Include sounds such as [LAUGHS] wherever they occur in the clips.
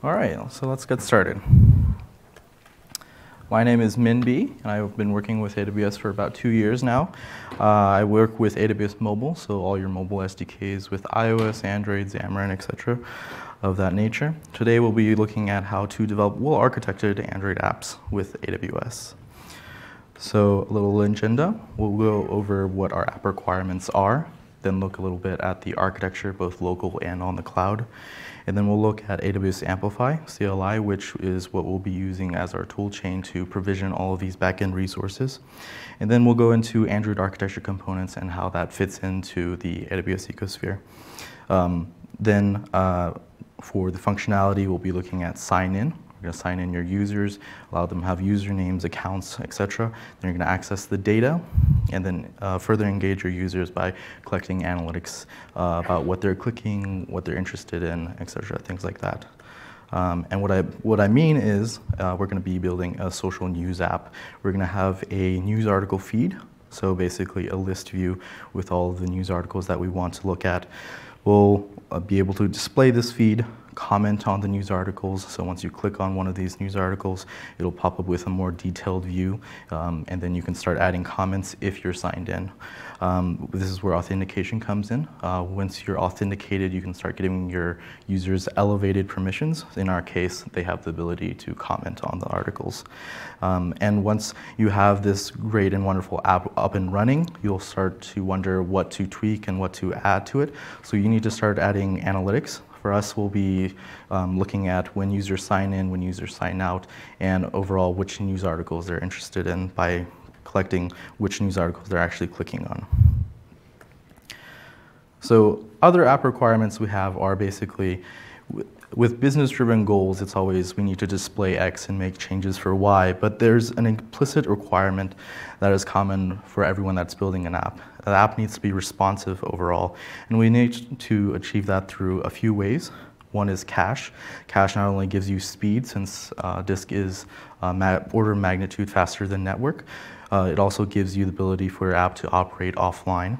All right, so let's get started. My name is Min B, and I've been working with AWS for about two years now. Uh, I work with AWS Mobile, so all your mobile SDKs with iOS, Android, Xamarin, etc. of that nature. Today we'll be looking at how to develop well-architected Android apps with AWS. So a little agenda, we'll go over what our app requirements are, then look a little bit at the architecture, both local and on the cloud. And then we'll look at AWS Amplify, CLI, which is what we'll be using as our tool chain to provision all of these backend resources. And then we'll go into Android architecture components and how that fits into the AWS ecosphere. Um, then uh, for the functionality, we'll be looking at sign in, you're going to sign in your users, allow them to have usernames, accounts, etc. Then you're going to access the data, and then uh, further engage your users by collecting analytics uh, about what they're clicking, what they're interested in, etc. Things like that. Um, and what I, what I mean is uh, we're going to be building a social news app. We're going to have a news article feed, so basically a list view with all the news articles that we want to look at. We'll uh, be able to display this feed comment on the news articles. So once you click on one of these news articles, it'll pop up with a more detailed view, um, and then you can start adding comments if you're signed in. Um, this is where authentication comes in. Uh, once you're authenticated, you can start giving your users elevated permissions. In our case, they have the ability to comment on the articles. Um, and once you have this great and wonderful app up and running, you'll start to wonder what to tweak and what to add to it. So you need to start adding analytics for us, we'll be um, looking at when users sign in, when users sign out, and overall which news articles they're interested in by collecting which news articles they're actually clicking on. So other app requirements we have are basically with business-driven goals, it's always we need to display X and make changes for Y, but there's an implicit requirement that is common for everyone that's building an app. The app needs to be responsive overall, and we need to achieve that through a few ways. One is cache. Cache not only gives you speed, since uh, disk is uh, order of magnitude faster than network, uh, it also gives you the ability for your app to operate offline.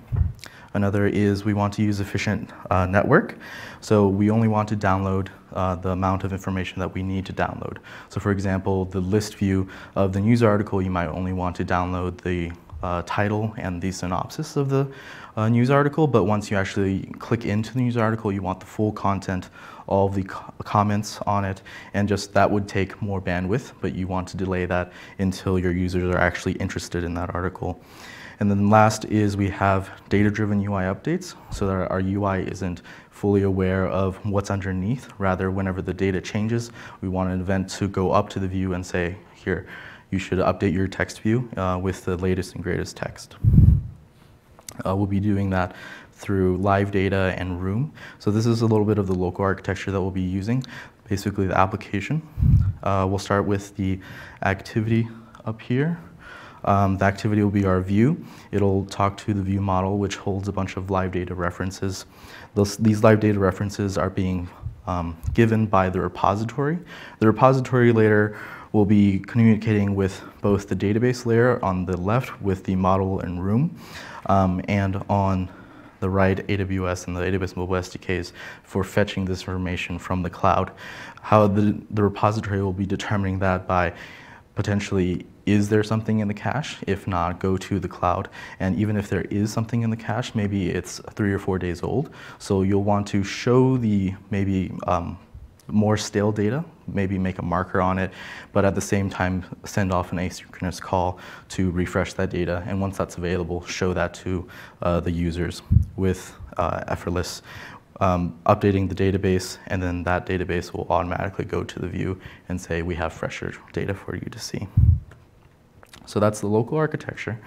Another is we want to use efficient uh, network. So we only want to download uh, the amount of information that we need to download. So for example, the list view of the news article, you might only want to download the uh, title and the synopsis of the uh, news article, but once you actually click into the news article, you want the full content, all of the co comments on it, and just that would take more bandwidth, but you want to delay that until your users are actually interested in that article. And then last is we have data-driven UI updates, so that our UI isn't fully aware of what's underneath. Rather, whenever the data changes, we want an event to go up to the view and say, here, you should update your text view uh, with the latest and greatest text. Uh, we'll be doing that through live data and room. So this is a little bit of the local architecture that we'll be using, basically the application. Uh, we'll start with the activity up here. Um, the activity will be our view. It'll talk to the view model, which holds a bunch of live data references. Those, these live data references are being um, given by the repository. The repository layer will be communicating with both the database layer on the left with the model and room, um, and on the right AWS and the AWS mobile SDKs for fetching this information from the cloud. How the, the repository will be determining that by potentially is there something in the cache? If not, go to the cloud. And even if there is something in the cache, maybe it's three or four days old. So you'll want to show the maybe um, more stale data, maybe make a marker on it, but at the same time send off an asynchronous call to refresh that data. And once that's available, show that to uh, the users with uh, effortless um, updating the database, and then that database will automatically go to the view and say, we have fresher data for you to see. So that's the local architecture.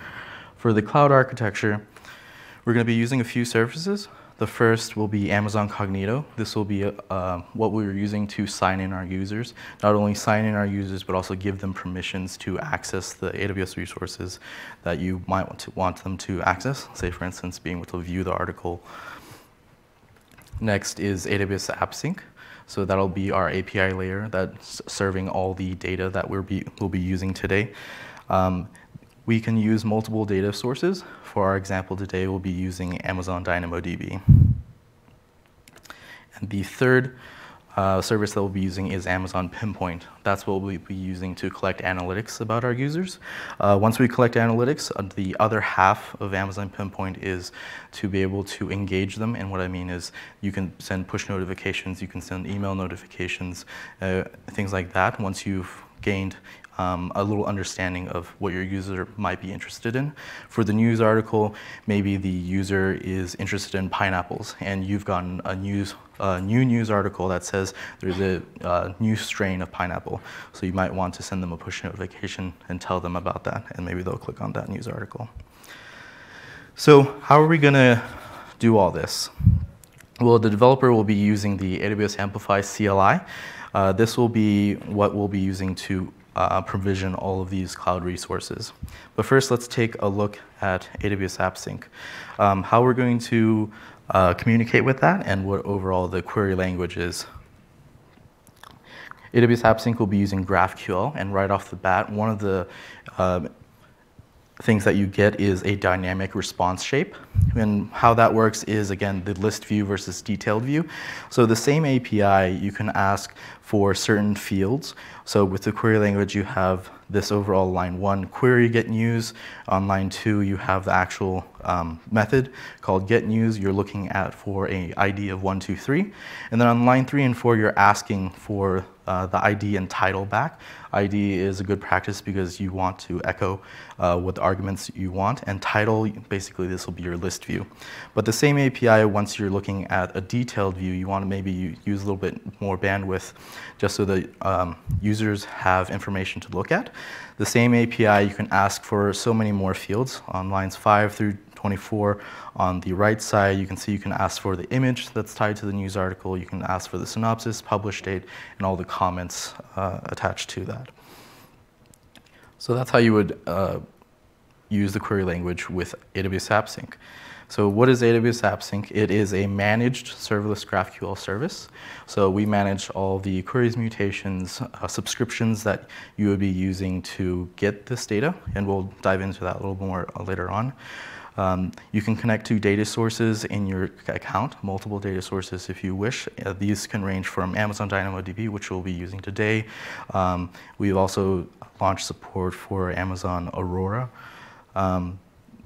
For the cloud architecture, we're going to be using a few services. The first will be Amazon Cognito. This will be uh, what we're using to sign in our users. Not only sign in our users, but also give them permissions to access the AWS resources that you might want, to, want them to access. Say, for instance, being able to view the article. Next is AWS AppSync. So that'll be our API layer that's serving all the data that we'll be, we'll be using today. Um, we can use multiple data sources. For our example today, we'll be using Amazon DynamoDB. And the third uh, service that we'll be using is Amazon Pinpoint. That's what we'll be using to collect analytics about our users. Uh, once we collect analytics, uh, the other half of Amazon Pinpoint is to be able to engage them. And what I mean is you can send push notifications, you can send email notifications, uh, things like that once you've gained um, a little understanding of what your user might be interested in. For the news article, maybe the user is interested in pineapples, and you've gotten a news a new news article that says there's a new strain of pineapple. So you might want to send them a push notification and tell them about that, and maybe they'll click on that news article. So how are we going to do all this? Well, the developer will be using the AWS Amplify CLI. Uh, this will be what we'll be using to uh, provision all of these cloud resources. But first, let's take a look at AWS AppSync. Um, how we're going to uh, communicate with that and what overall the query language is. AWS AppSync will be using GraphQL, and right off the bat, one of the uh, things that you get is a dynamic response shape. And how that works is, again, the list view versus detailed view. So the same API, you can ask for certain fields. So with the query language, you have this overall line one query get news. On line two, you have the actual um, method called get news. You're looking at for a ID of one, two, three. And then on line three and four, you're asking for uh, the ID and title back. ID is a good practice because you want to echo uh, what arguments you want, and title, basically this will be your list view. But the same API, once you're looking at a detailed view, you want to maybe use a little bit more bandwidth just so the um, users have information to look at. The same API, you can ask for so many more fields on lines 5 through 24. On the right side, you can see you can ask for the image that's tied to the news article. You can ask for the synopsis, publish date, and all the comments uh, attached to that. So that's how you would uh, use the query language with AWS AppSync. So what is AWS AppSync? It is a managed serverless GraphQL service. So we manage all the queries, mutations, uh, subscriptions that you would be using to get this data, and we'll dive into that a little more later on. Um, you can connect to data sources in your account, multiple data sources if you wish. Uh, these can range from Amazon DynamoDB, which we'll be using today. Um, we've also launched support for Amazon Aurora. Um,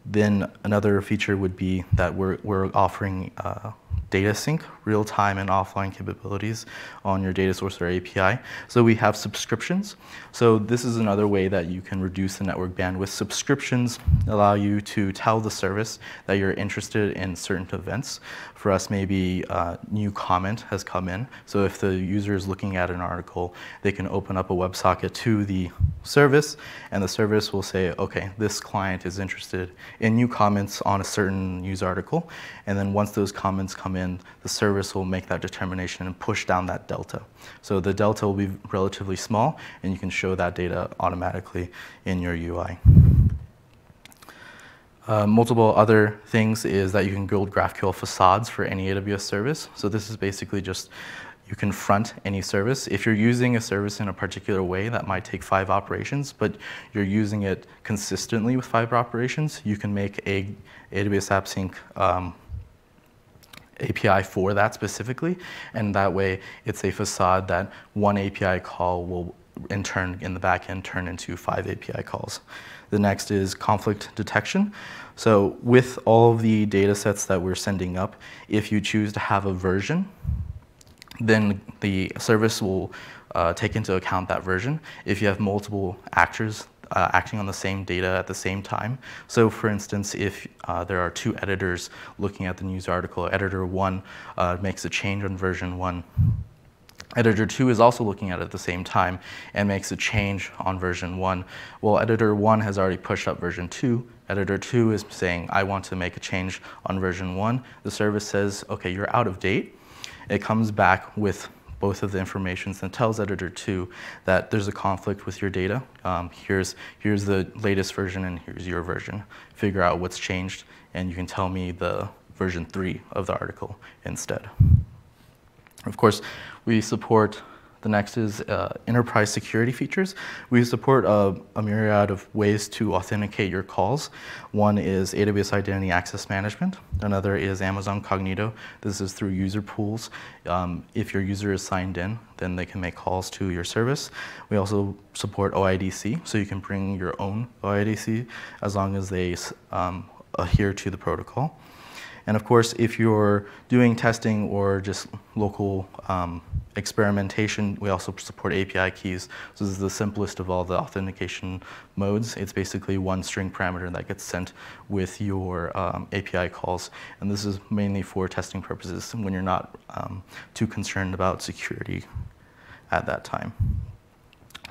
then another feature would be that we're, we're offering uh, data sync, real-time and offline capabilities on your data source or API. So we have subscriptions. So this is another way that you can reduce the network bandwidth. Subscriptions allow you to tell the service that you're interested in certain events. For us, maybe a new comment has come in. So if the user is looking at an article, they can open up a WebSocket to the service, and the service will say, okay, this client is interested in new comments on a certain news article. And then once those comments come in, the service will make that determination and push down that delta. So the delta will be relatively small, and you can show that data automatically in your UI. Uh, multiple other things is that you can build GraphQL facades for any AWS service. So this is basically just you can front any service. If you're using a service in a particular way, that might take five operations, but you're using it consistently with five operations, you can make a AWS AppSync um, API for that specifically, and that way it's a facade that one API call will in turn in the backend turn into five API calls. The next is conflict detection. So with all of the data sets that we're sending up, if you choose to have a version, then the service will uh, take into account that version. If you have multiple actors uh, acting on the same data at the same time. So for instance, if uh, there are two editors looking at the news article, editor one uh, makes a change on version one, Editor 2 is also looking at it at the same time and makes a change on version 1. Well, Editor 1 has already pushed up version 2. Editor 2 is saying, I want to make a change on version 1. The service says, okay, you're out of date. It comes back with both of the informations and tells Editor 2 that there's a conflict with your data. Um, here's, here's the latest version and here's your version. Figure out what's changed and you can tell me the version 3 of the article instead. Of course, we support The next is uh, enterprise security features. We support a, a, myriad of ways to authenticate your calls. One is AWS Identity Access Management. Another is Amazon Cognito. This is through user pools. Um, if your user is signed in, then they can make calls to your service. We also support OIDC, so you can bring your own OIDC as long as they um, adhere to the protocol. And of course, if you're doing testing or just local um, experimentation, we also support API keys. So this is the simplest of all the authentication modes. It's basically one string parameter that gets sent with your um, API calls. And this is mainly for testing purposes when you're not um, too concerned about security at that time.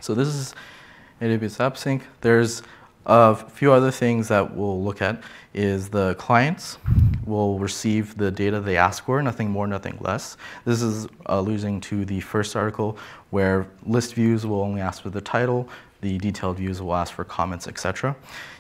So this is AWS AppSync. There's a few other things that we'll look at is the clients will receive the data they ask for, nothing more, nothing less. This is alluding to the first article where list views will only ask for the title, the detailed views will ask for comments, etc.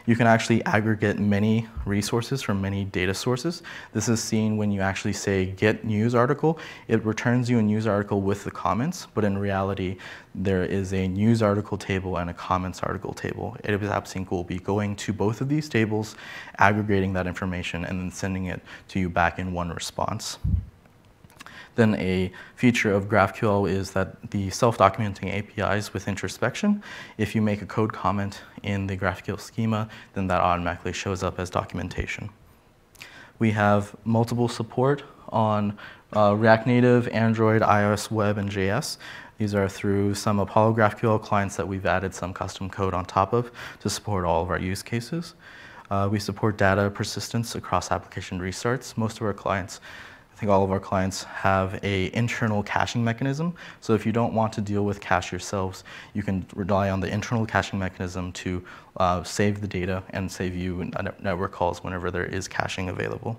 You can actually aggregate many resources from many data sources. This is seen when you actually say get news article. It returns you a news article with the comments, but in reality, there is a news article table and a comments article table. AWS AppSync will be going to both of these tables, aggregating that information, and then sending it to you back in one response. Then a feature of GraphQL is that the self-documenting APIs with introspection, if you make a code comment in the GraphQL schema, then that automatically shows up as documentation. We have multiple support on uh, React Native, Android, iOS, Web, and JS. These are through some Apollo GraphQL clients that we've added some custom code on top of to support all of our use cases. Uh, we support data persistence across application restarts. Most of our clients I think all of our clients have a internal caching mechanism. So if you don't want to deal with cache yourselves, you can rely on the internal caching mechanism to uh, save the data and save you network calls whenever there is caching available.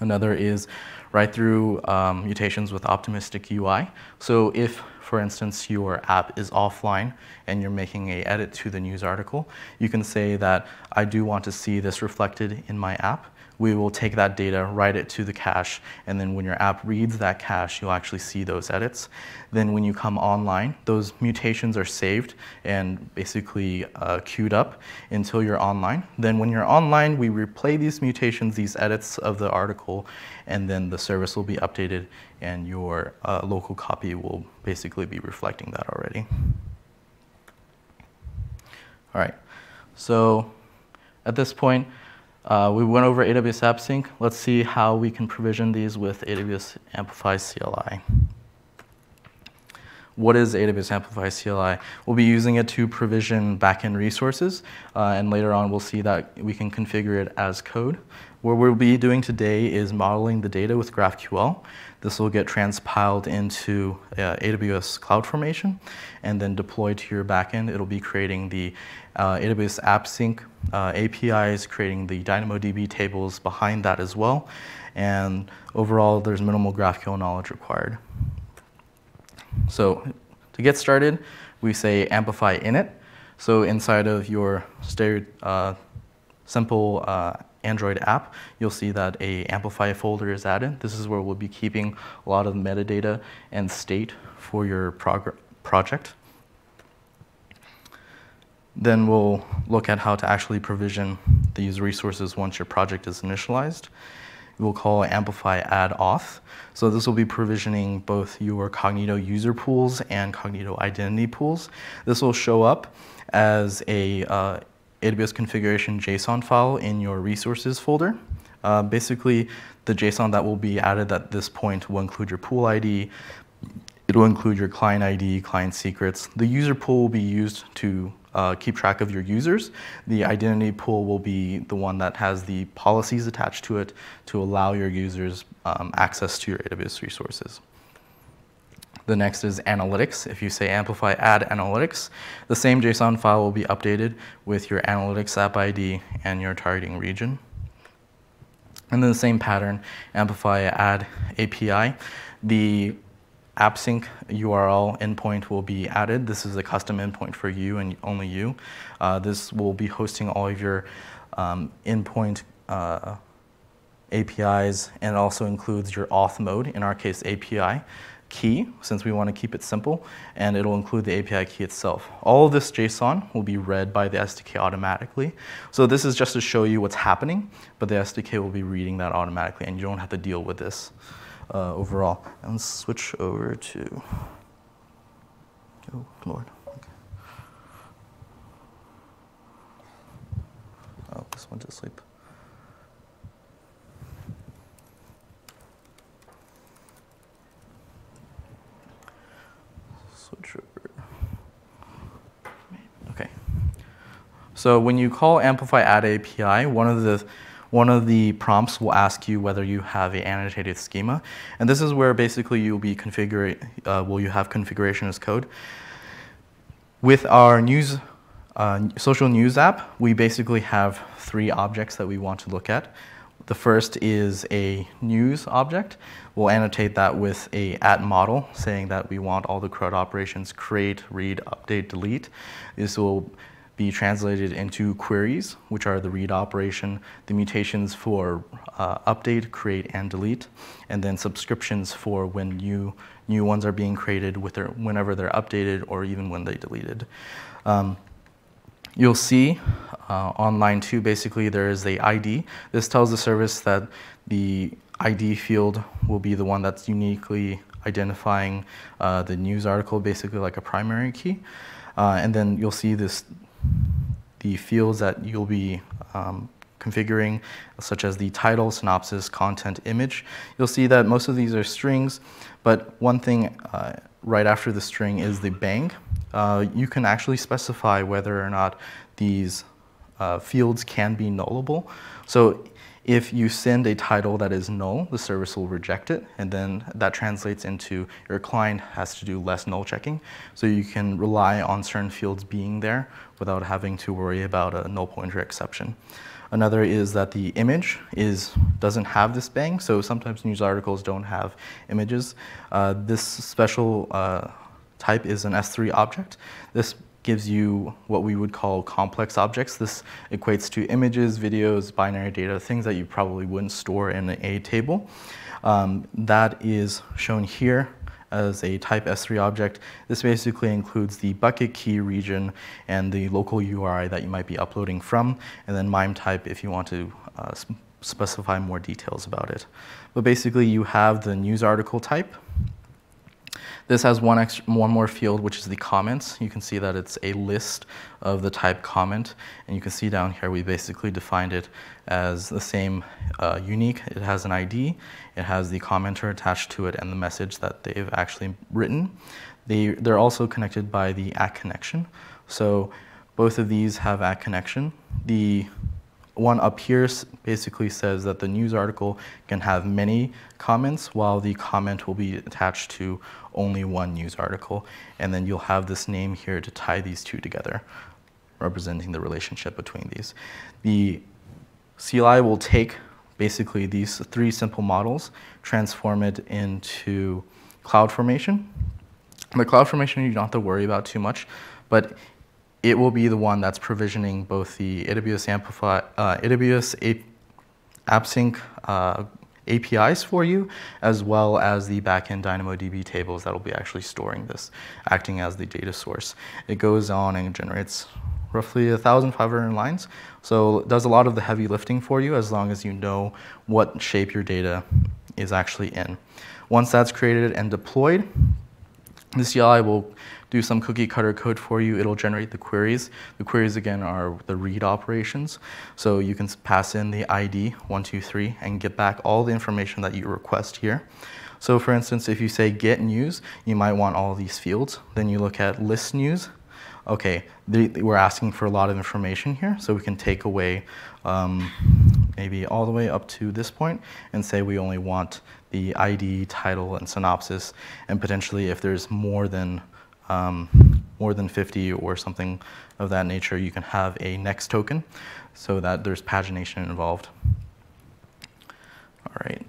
Another is write through um, mutations with optimistic UI. So if, for instance, your app is offline and you're making a edit to the news article, you can say that I do want to see this reflected in my app we will take that data, write it to the cache, and then when your app reads that cache, you'll actually see those edits. Then when you come online, those mutations are saved and basically uh, queued up until you're online. Then when you're online, we replay these mutations, these edits of the article, and then the service will be updated and your uh, local copy will basically be reflecting that already. All right, so at this point, uh, we went over AWS AppSync. Let's see how we can provision these with AWS Amplify CLI. What is AWS Amplify CLI? We'll be using it to provision backend resources, uh, and later on we'll see that we can configure it as code. What we'll be doing today is modeling the data with GraphQL. This will get transpiled into uh, AWS CloudFormation and then deployed to your backend. It'll be creating the uh, AWS AppSync uh, APIs, creating the DynamoDB tables behind that as well. And overall, there's minimal GraphQL knowledge required. So to get started, we say amplify init. So inside of your stereo, uh, simple uh, Android app, you'll see that a Amplify folder is added. This is where we'll be keeping a lot of metadata and state for your project. Then we'll look at how to actually provision these resources once your project is initialized. We'll call amplify add auth. So this will be provisioning both your Cognito user pools and Cognito identity pools. This will show up as a uh, AWS configuration JSON file in your resources folder. Uh, basically, the JSON that will be added at this point will include your pool ID, it'll include your client ID, client secrets. The user pool will be used to uh, keep track of your users. The identity pool will be the one that has the policies attached to it to allow your users um, access to your AWS resources. The next is analytics. If you say amplify add analytics, the same JSON file will be updated with your analytics app ID and your targeting region. And then the same pattern, amplify add API. The AppSync URL endpoint will be added. This is a custom endpoint for you and only you. Uh, this will be hosting all of your um, endpoint uh, APIs and also includes your auth mode, in our case API. Key, since we want to keep it simple, and it'll include the API key itself. All of this JSON will be read by the SDK automatically. So this is just to show you what's happening, but the SDK will be reading that automatically, and you don't have to deal with this uh, overall. And let's switch over to, oh, Lord. Okay. Oh, this went to sleep. Switch over. Okay. So when you call Amplify Add API, one of the one of the prompts will ask you whether you have an annotated schema. And this is where basically you'll be configuring, uh, will you have configuration as code. With our news, uh, social news app, we basically have three objects that we want to look at. The first is a news object. We'll annotate that with a at model saying that we want all the CRUD operations create, read, update, delete. This will be translated into queries, which are the read operation, the mutations for uh, update, create, and delete, and then subscriptions for when new, new ones are being created with their, whenever they're updated or even when they deleted. Um, you'll see uh, on line two, basically, there is the ID. This tells the service that the ID field will be the one that's uniquely identifying uh, the news article, basically like a primary key. Uh, and then you'll see this the fields that you'll be um, configuring, such as the title, synopsis, content, image. You'll see that most of these are strings, but one thing uh, right after the string is the bang. Uh, you can actually specify whether or not these uh, fields can be nullable. So if you send a title that is null, the service will reject it, and then that translates into your client has to do less null checking. So you can rely on certain fields being there without having to worry about a null pointer exception. Another is that the image is doesn't have this bang, so sometimes news articles don't have images. Uh, this special uh, type is an S3 object. This gives you what we would call complex objects. This equates to images, videos, binary data, things that you probably wouldn't store in a table. Um, that is shown here as a type S3 object. This basically includes the bucket key region and the local URI that you might be uploading from, and then MIME type if you want to uh, specify more details about it. But basically you have the news article type, this has one, extra, one more field, which is the comments. You can see that it's a list of the type comment. And you can see down here, we basically defined it as the same uh, unique. It has an ID, it has the commenter attached to it, and the message that they've actually written. They, they're also connected by the at connection. So both of these have at connection. The one up here basically says that the news article can have many comments while the comment will be attached to only one news article. And then you'll have this name here to tie these two together, representing the relationship between these. The CLI will take basically these three simple models, transform it into CloudFormation. The CloudFormation you don't have to worry about too much, but it will be the one that's provisioning both the AWS Amplify, uh, AWS AppSync uh, APIs for you, as well as the backend DynamoDB tables that will be actually storing this, acting as the data source. It goes on and generates roughly 1,500 lines, so it does a lot of the heavy lifting for you as long as you know what shape your data is actually in. Once that's created and deployed, the CLI will do some cookie cutter code for you. It'll generate the queries. The queries, again, are the read operations. So you can pass in the ID, 123, and get back all the information that you request here. So for instance, if you say get news, you might want all these fields. Then you look at list news. Okay, they, we're asking for a lot of information here, so we can take away um, maybe all the way up to this point and say we only want the ID, title, and synopsis, and potentially if there's more than um, more than 50 or something of that nature, you can have a next token so that there's pagination involved. All right,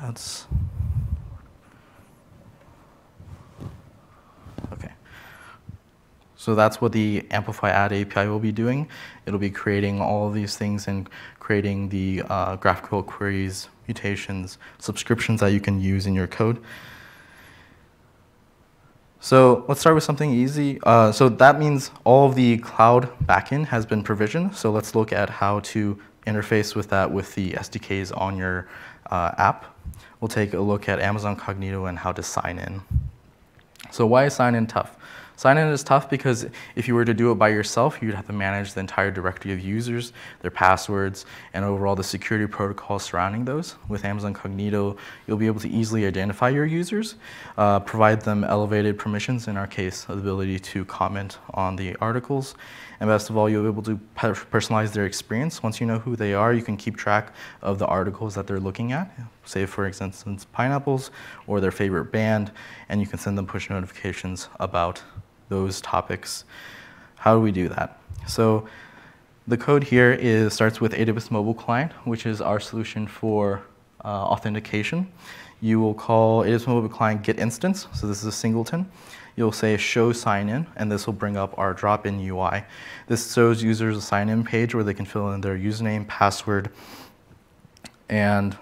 that's, okay. So that's what the Amplify Add API will be doing. It'll be creating all of these things and creating the uh, GraphQL queries, mutations, subscriptions that you can use in your code. So let's start with something easy. Uh, so that means all of the cloud backend has been provisioned. So let's look at how to interface with that with the SDKs on your uh, app. We'll take a look at Amazon Cognito and how to sign in. So why is sign in tough? Sign-in is tough because if you were to do it by yourself, you'd have to manage the entire directory of users, their passwords, and overall the security protocols surrounding those. With Amazon Cognito, you'll be able to easily identify your users, uh, provide them elevated permissions, in our case, the ability to comment on the articles, and best of all, you'll be able to personalize their experience. Once you know who they are, you can keep track of the articles that they're looking at, say for instance, pineapples, or their favorite band, and you can send them push notifications about those topics. How do we do that? So the code here is starts with AWS Mobile Client, which is our solution for uh, authentication. You will call AWS Mobile Client get instance, so this is a singleton. You'll say show sign in, and this will bring up our drop-in UI. This shows users a sign-in page where they can fill in their username, password, and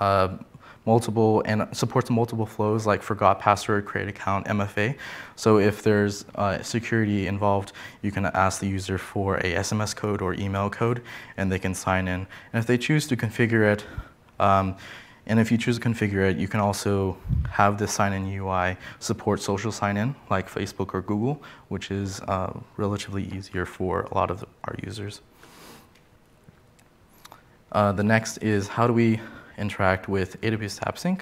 uh, multiple and supports multiple flows like forgot password, create account, MFA. So if there's uh, security involved, you can ask the user for a SMS code or email code, and they can sign in. And if they choose to configure it, um, and if you choose to configure it, you can also have the sign-in UI support social sign-in like Facebook or Google, which is uh, relatively easier for a lot of our users. Uh, the next is how do we interact with AWS AppSync.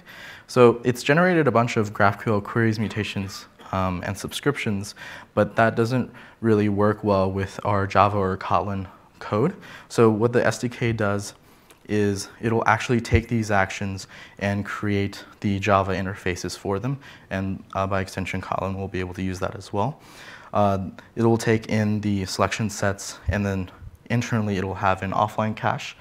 So it's generated a bunch of GraphQL queries, mutations, um, and subscriptions, but that doesn't really work well with our Java or Kotlin code. So what the SDK does is it'll actually take these actions and create the Java interfaces for them, and uh, by extension, Kotlin will be able to use that as well. Uh, it will take in the selection sets, and then internally it'll have an offline cache,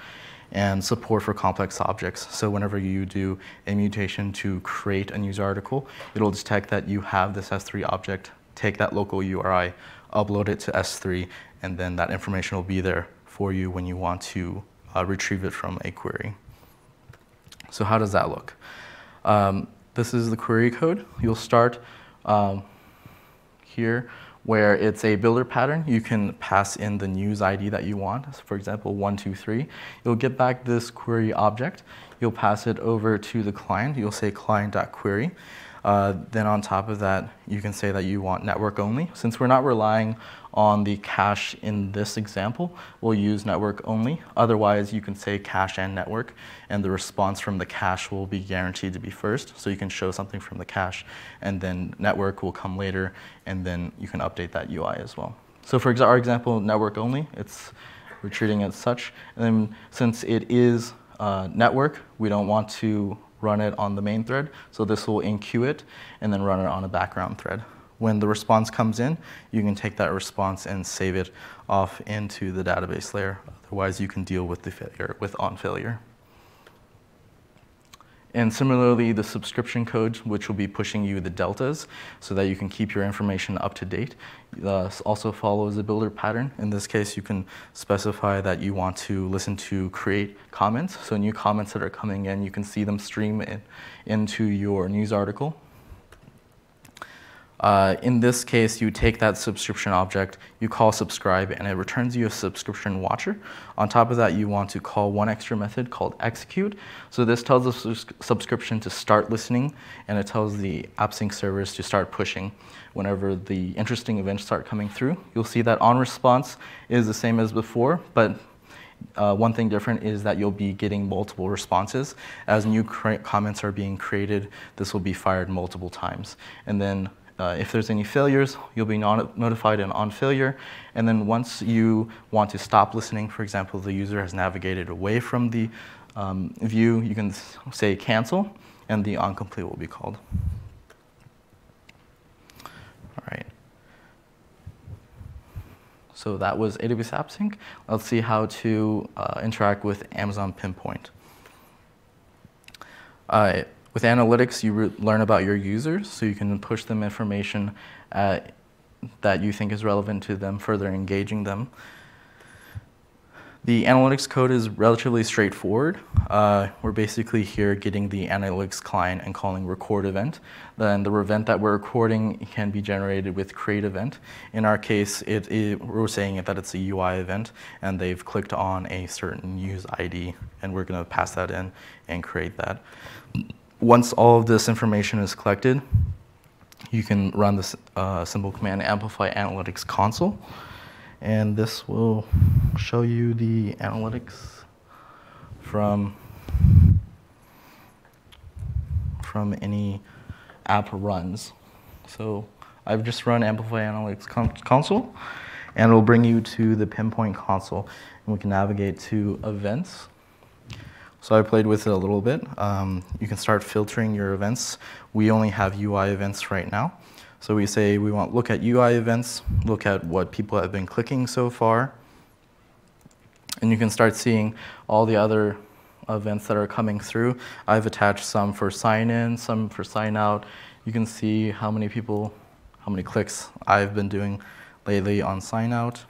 and support for complex objects. So whenever you do a mutation to create a news article, it'll detect that you have this S3 object, take that local URI, upload it to S3, and then that information will be there for you when you want to uh, retrieve it from a query. So how does that look? Um, this is the query code. You'll start um, here where it's a builder pattern. You can pass in the news ID that you want, for example, 123. You'll get back this query object. You'll pass it over to the client. You'll say client.query. Uh, then on top of that, you can say that you want network only. Since we're not relying on the cache in this example, we'll use network only. Otherwise, you can say cache and network, and the response from the cache will be guaranteed to be first. So you can show something from the cache, and then network will come later, and then you can update that UI as well. So for our example, network only, it's we're treating it as such. And then since it is uh, network, we don't want to run it on the main thread. So this will enqueue it and then run it on a background thread. When the response comes in, you can take that response and save it off into the database layer. Otherwise, you can deal with the failure with on failure. And similarly, the subscription code, which will be pushing you the deltas so that you can keep your information up to date, uh, also follows a builder pattern. In this case, you can specify that you want to listen to create comments. So new comments that are coming in, you can see them stream in, into your news article. Uh, in this case, you take that subscription object, you call subscribe, and it returns you a subscription watcher. On top of that, you want to call one extra method called execute. So this tells the subscription to start listening, and it tells the AppSync servers to start pushing. Whenever the interesting events start coming through, you'll see that on response is the same as before, but uh, one thing different is that you'll be getting multiple responses. As new comments are being created, this will be fired multiple times. And then uh, if there's any failures, you'll be notified in on failure. And then once you want to stop listening, for example, the user has navigated away from the um, view, you can say cancel, and the onComplete will be called. All right. So that was AWS AppSync. Let's see how to uh, interact with Amazon Pinpoint. Uh, with analytics, you learn about your users, so you can push them information uh, that you think is relevant to them, further engaging them. The analytics code is relatively straightforward. Uh, we're basically here getting the analytics client and calling record event. Then the event that we're recording can be generated with create event. In our case, it, it, we're saying that it's a UI event, and they've clicked on a certain use ID, and we're going to pass that in and create that. Once all of this information is collected, you can run this uh, simple command amplify analytics console and this will show you the analytics from from any app runs. So I've just run Amplify Analytics console, and it'll bring you to the pinpoint console, and we can navigate to events. So I played with it a little bit. Um, you can start filtering your events. We only have UI events right now. So we say we want look at UI events, look at what people have been clicking so far, and you can start seeing all the other events that are coming through. I've attached some for sign in, some for sign out. You can see how many people, how many clicks I've been doing lately on sign out.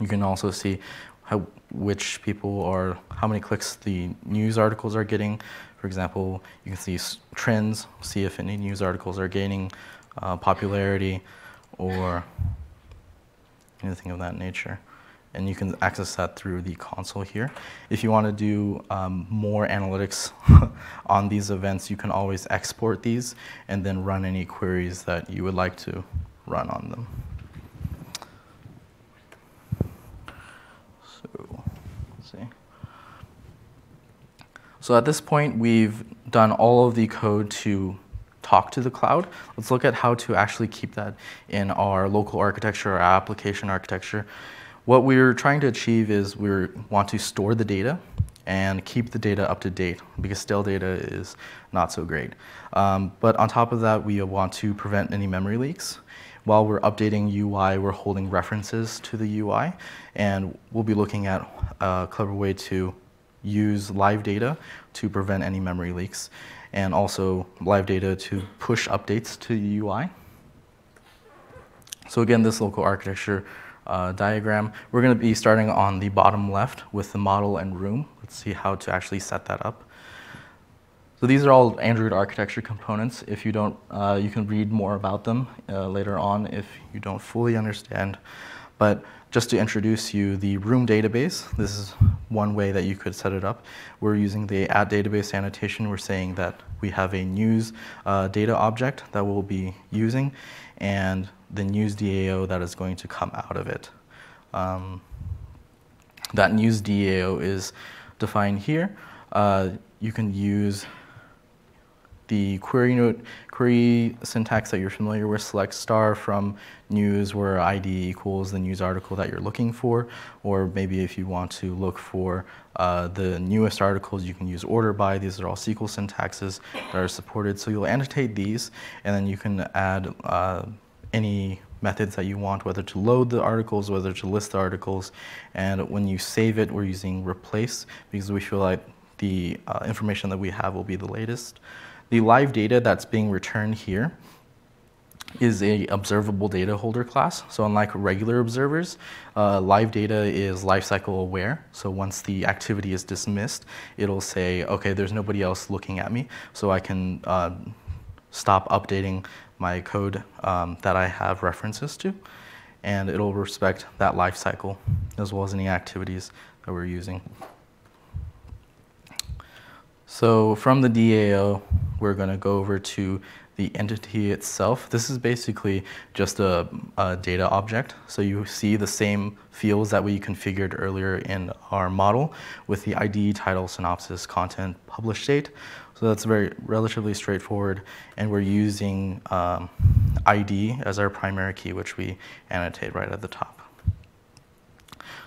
You can also see how, which people are, how many clicks the news articles are getting. For example, you can see trends, see if any news articles are gaining uh, popularity or anything of that nature. And you can access that through the console here. If you want to do um, more analytics [LAUGHS] on these events, you can always export these and then run any queries that you would like to run on them. So at this point, we've done all of the code to talk to the cloud. Let's look at how to actually keep that in our local architecture or application architecture. What we're trying to achieve is we want to store the data and keep the data up to date because stale data is not so great. Um, but on top of that, we want to prevent any memory leaks. While we're updating UI, we're holding references to the UI, and we'll be looking at a clever way to use live data to prevent any memory leaks, and also live data to push updates to the UI. So again, this local architecture uh, diagram, we're going to be starting on the bottom left with the model and room. Let's see how to actually set that up. So these are all Android architecture components. If you don't, uh, you can read more about them uh, later on if you don't fully understand. But just to introduce you, the room database, this is one way that you could set it up. We're using the at database annotation. We're saying that we have a news uh, data object that we'll be using and the news DAO that is going to come out of it. Um, that news DAO is defined here. Uh, you can use the query note query syntax that you're familiar with, select star from news where ID equals the news article that you're looking for, or maybe if you want to look for uh, the newest articles, you can use order by. These are all SQL syntaxes that are supported. So you'll annotate these, and then you can add uh, any methods that you want, whether to load the articles, whether to list the articles. And when you save it, we're using replace because we feel like the uh, information that we have will be the latest. The live data that's being returned here is a observable data holder class. So unlike regular observers, uh, live data is lifecycle aware. So once the activity is dismissed, it'll say, okay, there's nobody else looking at me, so I can uh, stop updating my code um, that I have references to, and it'll respect that lifecycle as well as any activities that we're using. So from the DAO, we're going to go over to the entity itself. This is basically just a, a, data object. So you see the same fields that we configured earlier in our model with the ID, title, synopsis, content, publish date. So that's very relatively straightforward. And we're using um, ID as our primary key, which we annotate right at the top.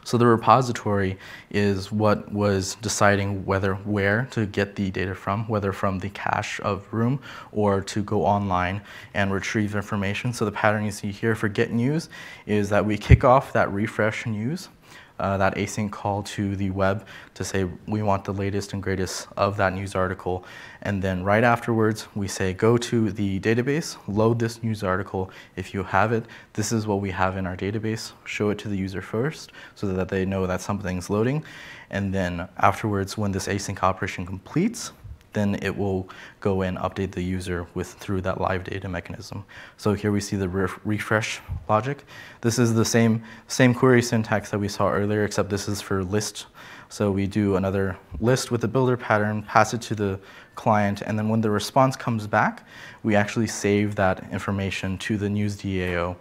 So the repository is what was deciding whether where to get the data from, whether from the cache of room or to go online and retrieve information. So the pattern you see here for get news is that we kick off that refresh news. Uh, that async call to the web to say we want the latest and greatest of that news article. And then right afterwards, we say go to the database, load this news article if you have it. This is what we have in our database. Show it to the user first so that they know that something's loading. And then afterwards, when this async operation completes, then it will go and update the user with through that live data mechanism. So here we see the ref refresh logic. This is the same, same query syntax that we saw earlier, except this is for list. So we do another list with the builder pattern, pass it to the client, and then when the response comes back, we actually save that information to the news DAO.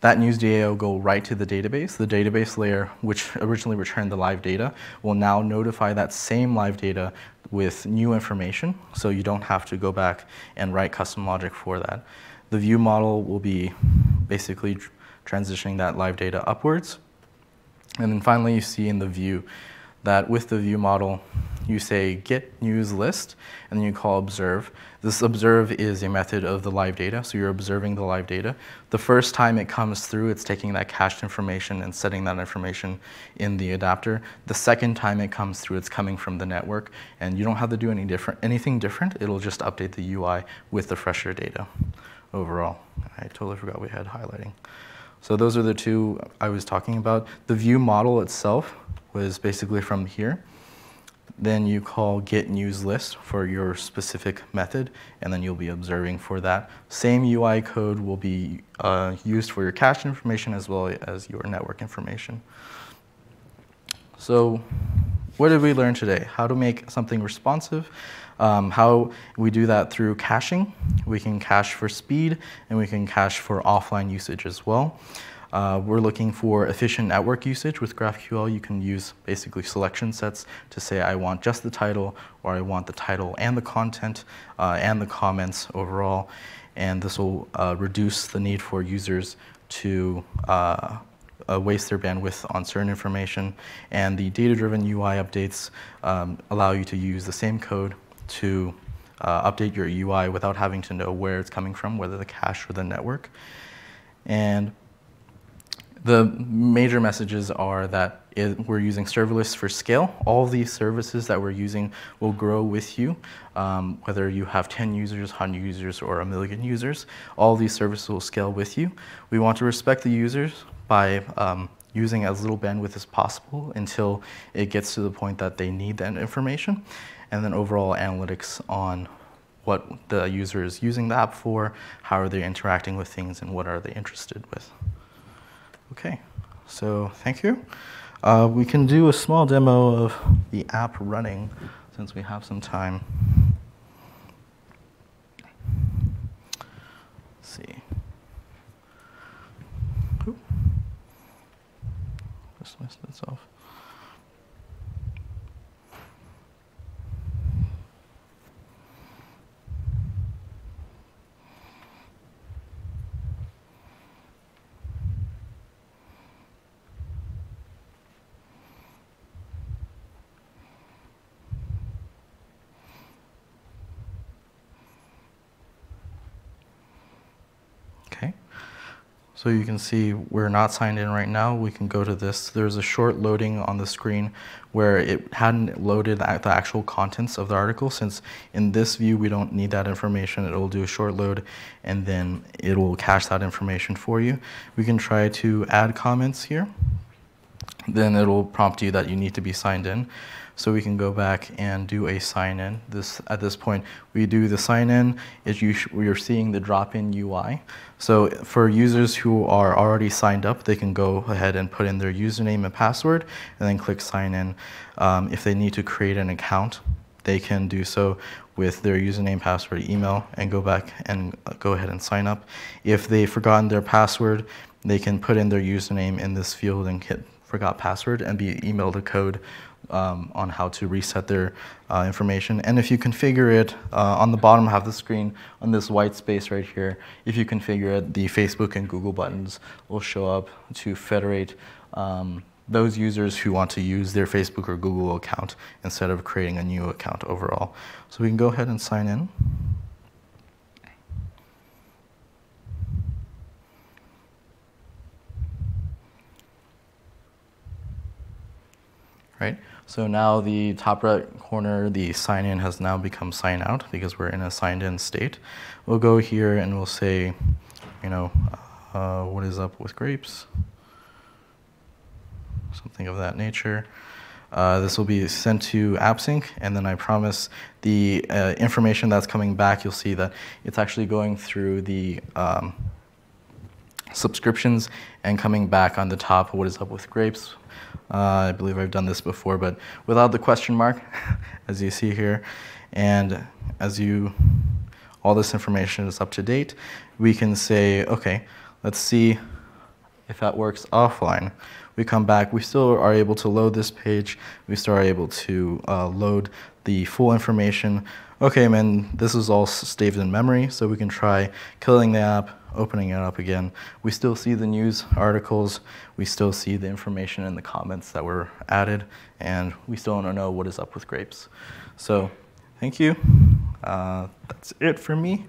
That news DAO go right to the database. The database layer, which originally returned the live data, will now notify that same live data with new information, so you don't have to go back and write custom logic for that. The view model will be basically transitioning that live data upwards. And then finally, you see in the view that with the view model, you say get news list, and then you call observe. This observe is a method of the live data, so you're observing the live data. The first time it comes through, it's taking that cached information and setting that information in the adapter. The second time it comes through, it's coming from the network, and you don't have to do any different, anything different. It'll just update the UI with the fresher data overall. I totally forgot we had highlighting. So those are the two I was talking about. The view model itself was basically from here. Then you call get news list for your specific method, and then you'll be observing for that. Same UI code will be uh, used for your cache information as well as your network information. So what did we learn today? How to make something responsive, um, how we do that through caching. We can cache for speed, and we can cache for offline usage as well. Uh, we're looking for efficient network usage with GraphQL. You can use basically selection sets to say I want just the title or I want the title and the content uh, and the comments overall. And this will uh, reduce the need for users to uh, uh, waste their bandwidth on certain information. And the data-driven UI updates um, allow you to use the same code to uh, update your UI without having to know where it's coming from, whether the cache or the network. And the major messages are that it, we're using serverless for scale. All these services that we're using will grow with you, um, whether you have 10 users, 100 users, or a million users. All these services will scale with you. We want to respect the users by um, using as little bandwidth as possible until it gets to the point that they need that information. And then overall analytics on what the user is using the app for, how are they interacting with things, and what are they interested with. Okay, so thank you. Uh, we can do a small demo of the app running since we have some time. Let's see. Just messed itself. So you can see we're not signed in right now. We can go to this. There's a short loading on the screen where it hadn't loaded the actual contents of the article since in this view we don't need that information. It will do a short load and then it will cache that information for you. We can try to add comments here. Then it will prompt you that you need to be signed in. So we can go back and do a sign in. This At this point, we do the sign in, is you we are seeing the drop-in UI. So for users who are already signed up, they can go ahead and put in their username and password and then click sign in. Um, if they need to create an account, they can do so with their username, password, email, and go back and go ahead and sign up. If they've forgotten their password, they can put in their username in this field and hit forgot password and be emailed a code um, on how to reset their uh, information. And if you configure it uh, on the bottom half of the screen, on this white space right here, if you configure it, the Facebook and Google buttons will show up to federate um, those users who want to use their Facebook or Google account instead of creating a new account overall. So we can go ahead and sign in. Right? So now the top right corner, the sign in has now become sign out because we're in a signed in state. We'll go here and we'll say, you know, uh, what is up with grapes? Something of that nature. Uh, this will be sent to AppSync, and then I promise the uh, information that's coming back, you'll see that it's actually going through the um, subscriptions and coming back on the top, what is up with grapes. Uh, I believe I've done this before, but without the question mark, [LAUGHS] as you see here, and as you, all this information is up to date, we can say, okay, let's see if that works offline. We come back, we still are able to load this page, we still are able to uh, load the full information. Okay, man, this is all saved in memory, so we can try killing the app, opening it up again. We still see the news articles, we still see the information in the comments that were added, and we still don't know what is up with grapes. So, thank you. Uh, that's it for me.